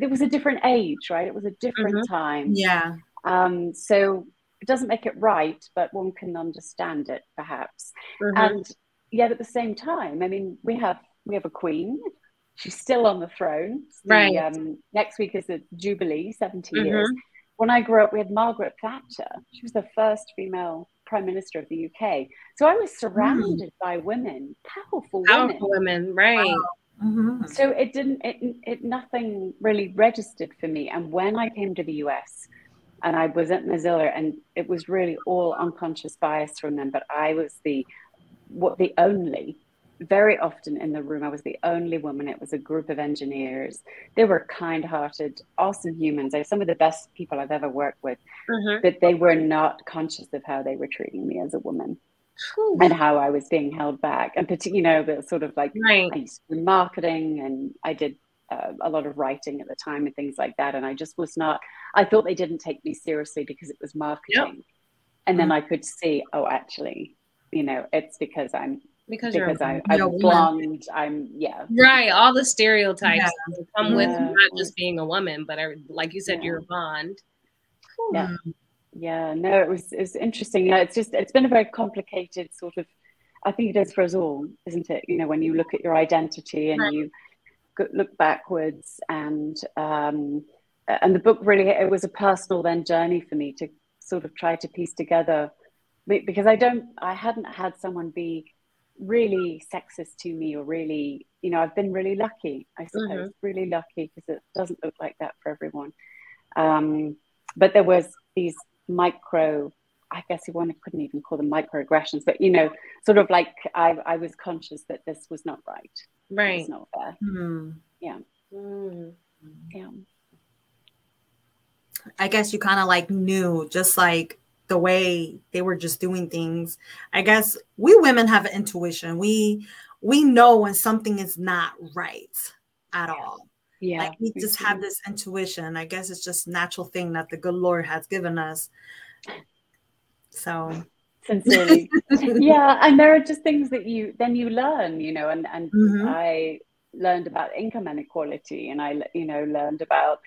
it was a different age, right? It was a different mm-hmm. time. Yeah. Um, so it doesn't make it right, but one can understand it perhaps. Mm-hmm. And yet at the same time, I mean, we have we have a queen. She's still on the throne. The, right. Um, next week is the Jubilee, 70 mm-hmm. years. When I grew up, we had Margaret Thatcher. She was the first female prime minister of the UK. So I was surrounded mm. by women, powerful, powerful women. women, right? Wow. Mm-hmm. So it didn't, it, it, nothing really registered for me. And when I came to the US, and I was at Mozilla, and it was really all unconscious bias from them. But I was the, what the only very often in the room. I was the only woman. It was a group of engineers. They were kind hearted, awesome humans. They're some of the best people I've ever worked with, mm-hmm. but they were not conscious of how they were treating me as a woman. Ooh. And how I was being held back, and particularly, you know, the sort of like right. I used to do marketing, and I did uh, a lot of writing at the time and things like that. And I just was not. I thought they didn't take me seriously because it was marketing, yep. and then mm-hmm. I could see, oh, actually, you know, it's because I'm because, because I, I'm blonde. I'm yeah. Right. All the stereotypes yeah. come yeah. with not just being a woman, but I, like you said, yeah. you're a bond. Yeah. Yeah. No, it was it's interesting. Yeah, it's just it's been a very complicated sort of. I think it is for us all, isn't it? You know, when you look at your identity and right. you look backwards, and um, and the book really it was a personal then journey for me to sort of try to piece together because I don't I hadn't had someone be really sexist to me or really you know i've been really lucky i suppose mm-hmm. really lucky because it doesn't look like that for everyone um, but there was these micro i guess you want to couldn't even call them microaggressions but you know sort of like i i was conscious that this was not right right it's not fair mm. yeah mm. yeah i guess you kind of like knew just like the way they were just doing things. I guess we women have an intuition. We we know when something is not right at all. Yeah. Like we just have this intuition. I guess it's just natural thing that the good Lord has given us. So sincerely. yeah, and there are just things that you then you learn, you know, and and mm-hmm. I learned about income inequality, and I you know learned about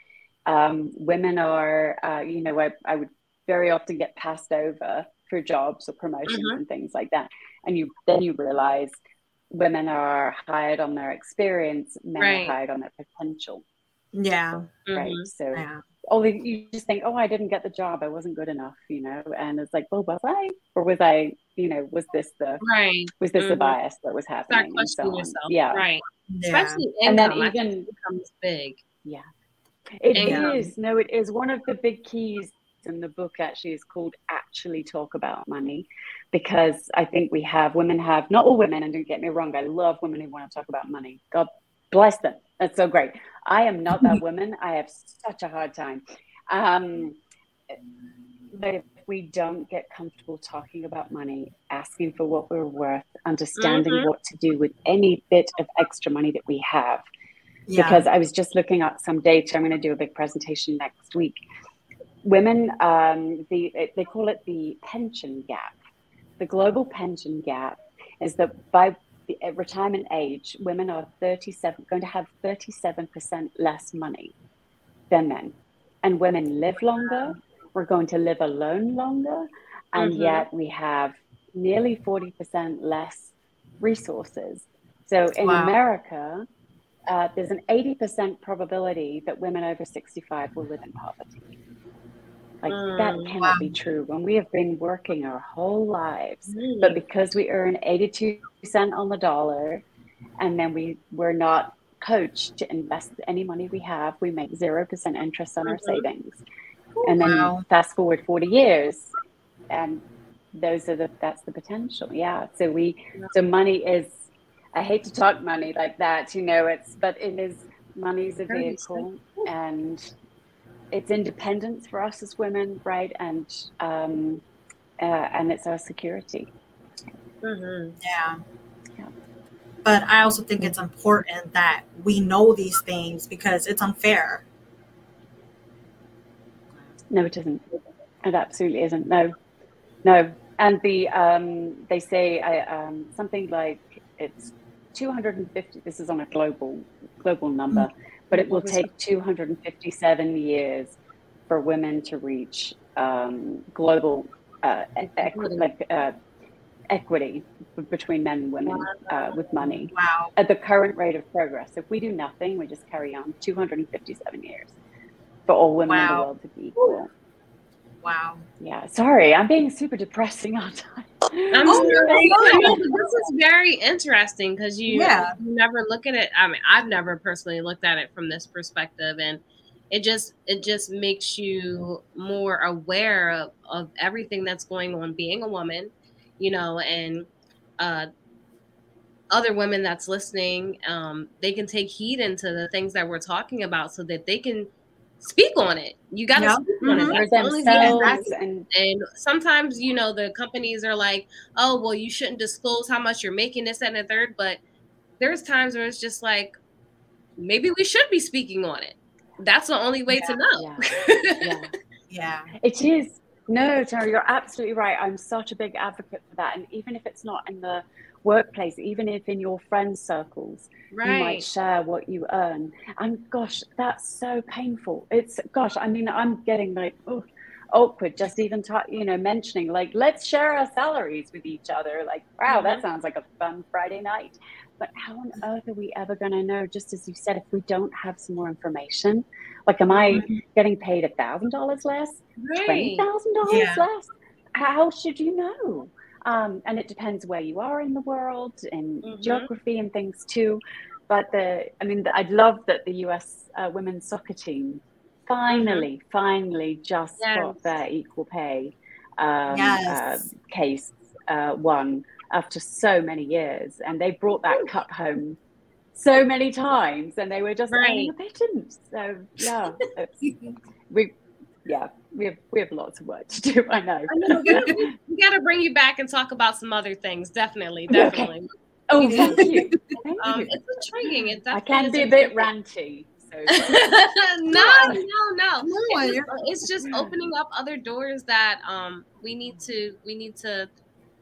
um, women are uh, you know I, I would very often get passed over for jobs or promotions mm-hmm. and things like that, and you then you realize women are hired on their experience, men right. are hired on their potential. Yeah. Right. Mm-hmm. So yeah oh, you just think, oh, I didn't get the job. I wasn't good enough, you know. And it's like, well, was I? Or was I, you know, was this the, right. was this mm-hmm. the bias that was happening? Start questioning so yourself. Yeah. Right. Yeah. Especially and then even becomes big. Yeah. It income. is. No, it is. One of the big keys in the book actually is called Actually Talk About Money because I think we have, women have, not all women, and don't get me wrong, I love women who want to talk about money. God bless them. That's so great. I am not that woman. I have such a hard time. Um, but if we don't get comfortable talking about money, asking for what we're worth, understanding mm-hmm. what to do with any bit of extra money that we have, yeah. because I was just looking at some data. I'm going to do a big presentation next week. Women, um, the, they call it the pension gap. The global pension gap is that by the retirement age, women are 37 going to have 37% less money than men. And women live longer. We're going to live alone longer. And mm-hmm. yet we have nearly 40% less resources. So in wow. America, uh, there's an 80% probability that women over 65 will live in poverty. Like mm, that cannot wow. be true when we have been working our whole lives, mm. but because we earn 82 cent on the dollar, and then we we're not coached to invest any money we have, we make zero percent interest on mm-hmm. our savings, and then wow. fast forward 40 years, and those are the that's the potential. Yeah. So we so money is. I hate to talk money like that, you know. It's but it is money is a vehicle, and it's independence for us as women, right? And um, uh, and it's our security. Mm-hmm. Yeah. yeah. But I also think it's important that we know these things because it's unfair. No, it isn't. It absolutely isn't. No, no. And the um, they say I, um, something like it's 250. This is on a global global number. Mm-hmm but it will take 257 years for women to reach um, global uh, equi- like, uh, equity between men and women uh, with money. Wow. At the current rate of progress. If we do nothing, we just carry on 257 years for all women wow. in the world to be equal. Wow. Yeah. Sorry, I'm being super depressing all the time. I'm oh, sorry. No, this is very interesting because you, yeah. you never look at it. I mean, I've never personally looked at it from this perspective, and it just it just makes you more aware of, of everything that's going on being a woman, you know, and uh, other women that's listening, um, they can take heed into the things that we're talking about so that they can speak on it. You got to yep. speak on mm-hmm. it. And, and sometimes, you know, the companies are like, oh, well, you shouldn't disclose how much you're making this and the third. But there's times where it's just like, maybe we should be speaking on it. That's the only way yeah, to know. Yeah. yeah. yeah. It is. No, Tara, you're absolutely right. I'm such a big advocate for that. And even if it's not in the workplace, even if in your friend circles, right. you might share what you earn. And gosh, that's so painful. It's gosh, I mean, I'm getting like, oh, awkward just even ta- you know mentioning like let's share our salaries with each other like wow that mm-hmm. sounds like a fun friday night but how on earth are we ever going to know just as you said if we don't have some more information like am i mm-hmm. getting paid a thousand dollars less twenty thousand dollars less how should you know um, and it depends where you are in the world and mm-hmm. geography and things too. But the, I mean, the, I love that the US uh, women's soccer team finally, mm-hmm. finally just yes. got their equal pay um, yes. uh, case uh, won after so many years, and they brought that Ooh. cup home so many times, and they were just right. like, they didn't. So yeah, we yeah, we have we have lots of work to do. I know. I know. we, got to bring you back and talk about some other things. Definitely, definitely. Okay. Oh, thank you. Thank um, you. It's intriguing. It I can be a bit ranty. So. no, no, no. no it's, it's, just opening up other doors that um we need to we need to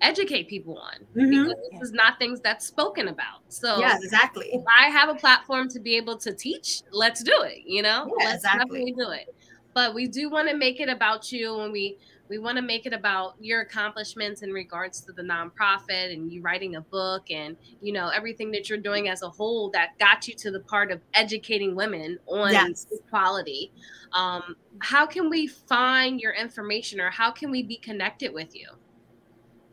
educate people on mm-hmm. because this is not things that's spoken about. So yeah, exactly. If I have a platform to be able to teach, let's do it. You know, yeah, let's exactly. definitely do it. But we do want to make it about you, and we we want to make it about your accomplishments in regards to the nonprofit and you writing a book and you know everything that you're doing as a whole that got you to the part of educating women on yes. equality. Um, how can we find your information, or how can we be connected with you?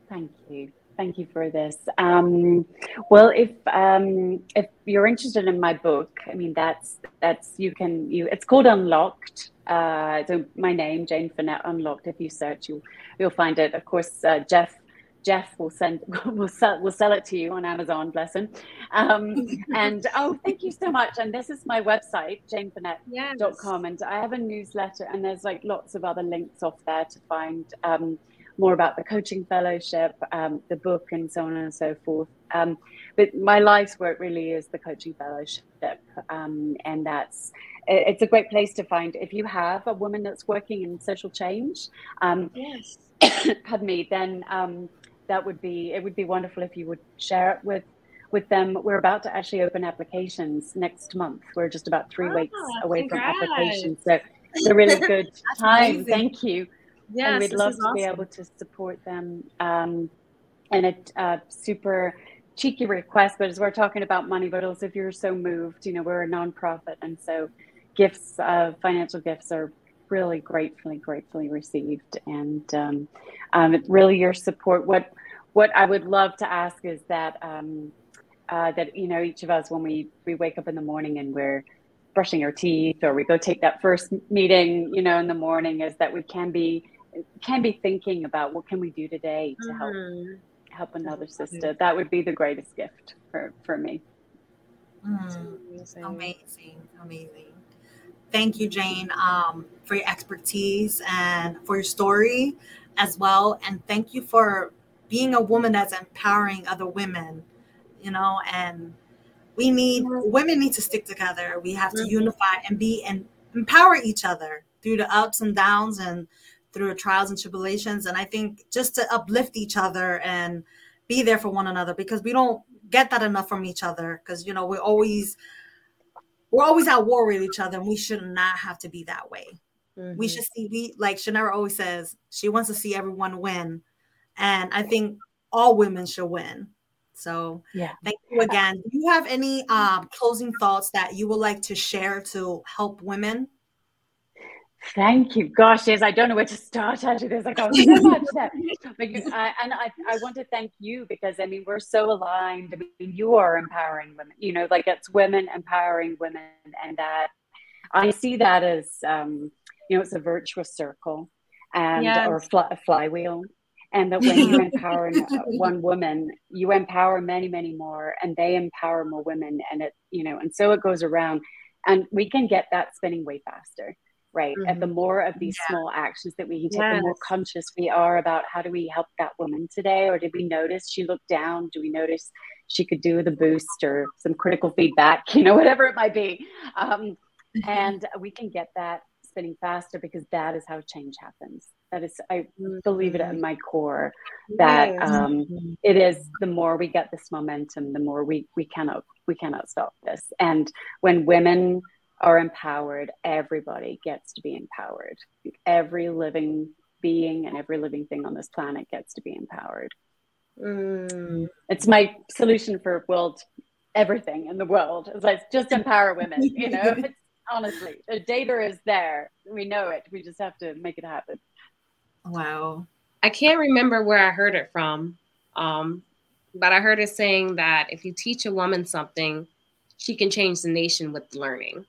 Thank you. Thank you for this. Um, well, if um, if you're interested in my book, I mean that's that's you can you. It's called Unlocked. Uh, so my name, Jane Finette Unlocked. If you search, you you'll find it. Of course, uh, Jeff Jeff will send will sell will sell it to you on Amazon. Bless him. Um, and oh, thank you so much. And this is my website, janefinette.com. Yes. And I have a newsletter, and there's like lots of other links off there to find. Um, more about the coaching fellowship, um, the book, and so on and so forth. Um, but my life's work really is the coaching fellowship, um, and that's it's a great place to find if you have a woman that's working in social change. Um, yes, pardon me. Then um, that would be it. Would be wonderful if you would share it with with them. We're about to actually open applications next month. We're just about three ah, weeks away congrats. from applications, so it's a really good time. Amazing. Thank you. Yes, and we'd love to awesome. be able to support them. Um, and a uh, super cheeky request, but as we're talking about money, but also if you're so moved, you know, we're a nonprofit, and so gifts, uh, financial gifts, are really gratefully, gratefully received, and um, um, really your support. What what I would love to ask is that um, uh, that you know each of us when we we wake up in the morning and we're brushing our teeth or we go take that first meeting you know in the morning is that we can be can be thinking about what can we do today to help mm-hmm. help another sister. That would be the greatest gift for for me. Mm. Amazing. amazing, Thank you, Jane, um, for your expertise and for your story as well. And thank you for being a woman that's empowering other women. You know, and we need women need to stick together. We have to mm-hmm. unify and be and empower each other through the ups and downs and through trials and tribulations. And I think just to uplift each other and be there for one another because we don't get that enough from each other because you know we're always we're always at war with each other and we should not have to be that way. Mm-hmm. We should see we like Shanira always says she wants to see everyone win. And I think all women should win. So yeah, thank you again. Do you have any um, closing thoughts that you would like to share to help women? Thank you. Gosh, yes, I don't know where to start after this. I got so much there. But you, I, and I, I want to thank you because I mean we're so aligned. I mean, you are empowering women. You know, like it's women empowering women, and that I see that as um, you know, it's a virtuous circle and yes. or fly, a flywheel. And that when you empower one woman, you empower many, many more, and they empower more women, and it, you know, and so it goes around, and we can get that spinning way faster right mm-hmm. and the more of these yeah. small actions that we can take yes. the more conscious we are about how do we help that woman today or did we notice she looked down do we notice she could do the boost or some critical feedback you know whatever it might be um, mm-hmm. and we can get that spinning faster because that is how change happens that is i mm-hmm. believe it at my core that um, it is the more we get this momentum the more we we cannot we cannot stop this and when women are empowered, everybody gets to be empowered. Every living being and every living thing on this planet gets to be empowered. Mm. It's my solution for world everything in the world. It's like just empower women. You know, it's, honestly, the data is there. We know it. We just have to make it happen. Wow. I can't remember where I heard it from, um, but I heard it saying that if you teach a woman something, she can change the nation with learning.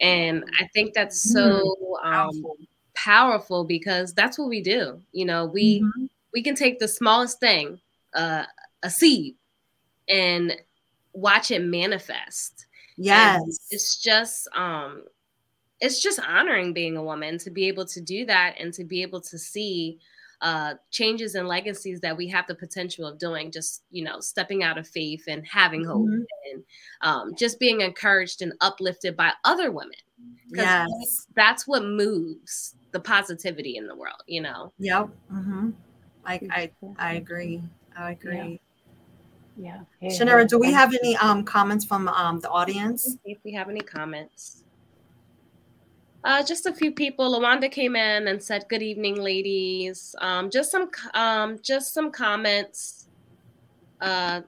And I think that's so mm, um, powerful because that's what we do. You know, we mm-hmm. we can take the smallest thing, uh, a seed, and watch it manifest. Yes, and it's just um, it's just honoring being a woman to be able to do that and to be able to see uh, changes and legacies that we have the potential of doing, just you know, stepping out of faith and having hope mm-hmm. and um, just being encouraged and uplifted by other women. Yes, that's what moves the positivity in the world. You know. Yep. Mm-hmm. I I, I agree. I agree. Yeah. yeah. Shanira, do we have any um comments from um the audience? If we have any comments. Uh, just a few people. Lawanda came in and said, "Good evening, ladies." Um, just some, um, just some comments. Uh,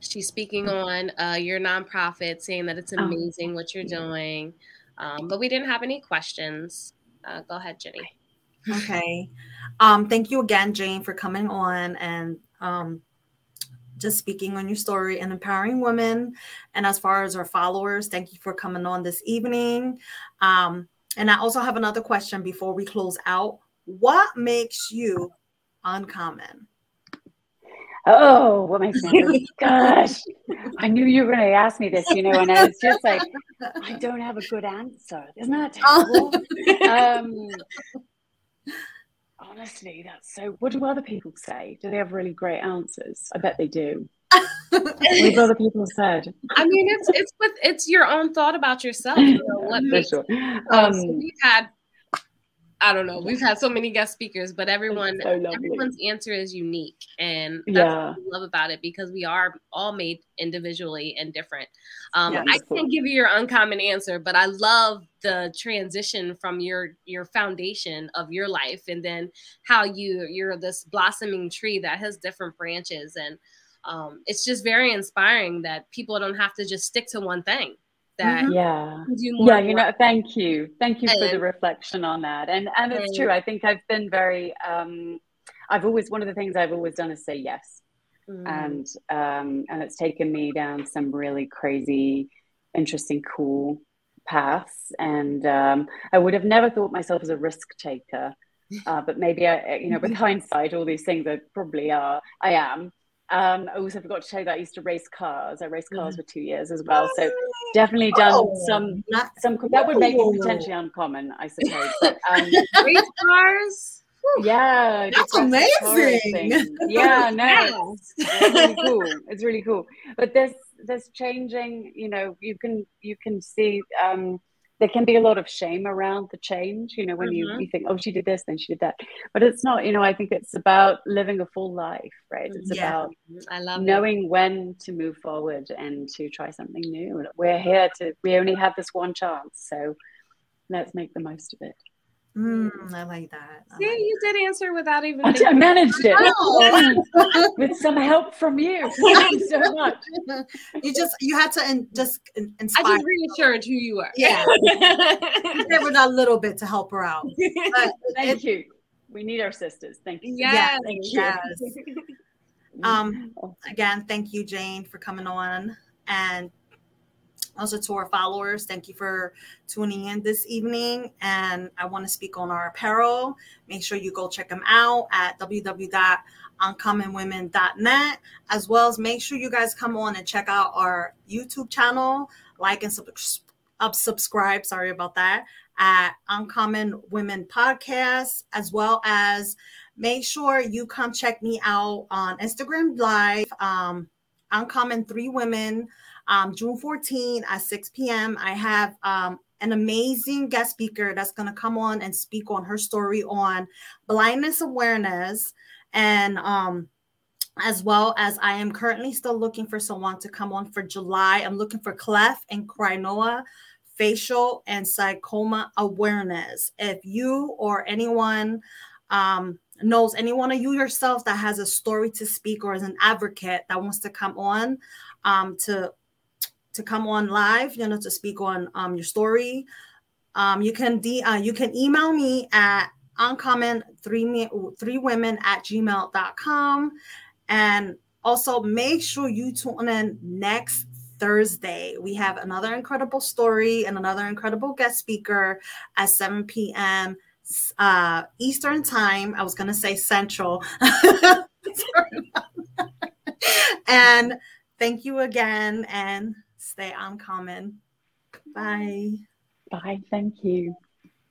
she's speaking on uh, your nonprofit, saying that it's amazing oh. what you're doing. Um, but we didn't have any questions. Uh, go ahead, Jenny. Okay. Um, thank you again, Jane, for coming on and um, just speaking on your story and empowering women. And as far as our followers, thank you for coming on this evening. Um, and I also have another question before we close out. What makes you uncommon? Oh, what makes me? Gosh, I knew you were going to ask me this, you know, and I was just like, I don't have a good answer. Isn't that terrible? um, honestly, that's so. What do other people say? Do they have really great answers? I bet they do. what have other people said? I mean, it's it's with it's your own thought about yourself. You know, what makes, sure. um, so we've had I don't know. We've had so many guest speakers, but everyone so everyone's answer is unique, and that's yeah. what I love about it because we are all made individually and different. Um, yeah, I can't give you your uncommon answer, but I love the transition from your your foundation of your life, and then how you you're this blossoming tree that has different branches, and um, it's just very inspiring that people don't have to just stick to one thing that mm-hmm. yeah. yeah you know thank you. Thank you and, for the reflection on that. And and it's and, true i think i've been very um i've always one of the things i've always done is say yes. Mm. and um and it's taken me down some really crazy interesting cool paths. And um i would have never thought myself as a risk taker uh, but maybe I, you know, with hindsight, all these things I probably are. I am, um, I also forgot to tell you that I used to race cars. I raced cars mm. for two years as well. So definitely done oh, some some that would make it potentially uncommon, I suppose. But um, race cars. Yeah, that's amazing. Yeah, no, it's really cool. It's really cool. But there's there's changing. You know, you can you can see um, there can be a lot of shame around the change you know when mm-hmm. you, you think oh she did this then she did that but it's not you know i think it's about living a full life right it's yeah. about i love knowing it. when to move forward and to try something new we're here to we only have this one chance so let's make the most of it Mm, I like that. I See, like you that. did answer without even. I, I managed it with some help from you. Thank you so much. You just you had to in, just inspire. I just reassured who you are. Yeah, there was a little bit to help her out. But thank it, you. We need our sisters. Thank you. Yes, yeah, thank you. Yes. um, again, thank you, Jane, for coming on and also to our followers, thank you for tuning in this evening. And I want to speak on our apparel. Make sure you go check them out at www.uncommonwomen.net, as well as make sure you guys come on and check out our YouTube channel, like and sub- up subscribe. Sorry about that at Uncommon Women Podcast, as well as make sure you come check me out on Instagram Live. Um, Uncommon Three Women um, June 14 at 6 p.m. I have um, an amazing guest speaker that's going to come on and speak on her story on blindness awareness and um, as well as I am currently still looking for someone to come on for July. I'm looking for cleft and crinoa facial and sarcoma awareness. If you or anyone um, knows anyone of you yourself that has a story to speak or is an advocate that wants to come on um, to to come on live, you know, to speak on um, your story, um, you can de- uh, you can email me at uncommon three three women at gmail.com and also make sure you tune in next Thursday. We have another incredible story and another incredible guest speaker at 7 p.m. Uh, Eastern time. I was to say Central. and thank you again. And stay uncommon. Bye. Bye. Thank you.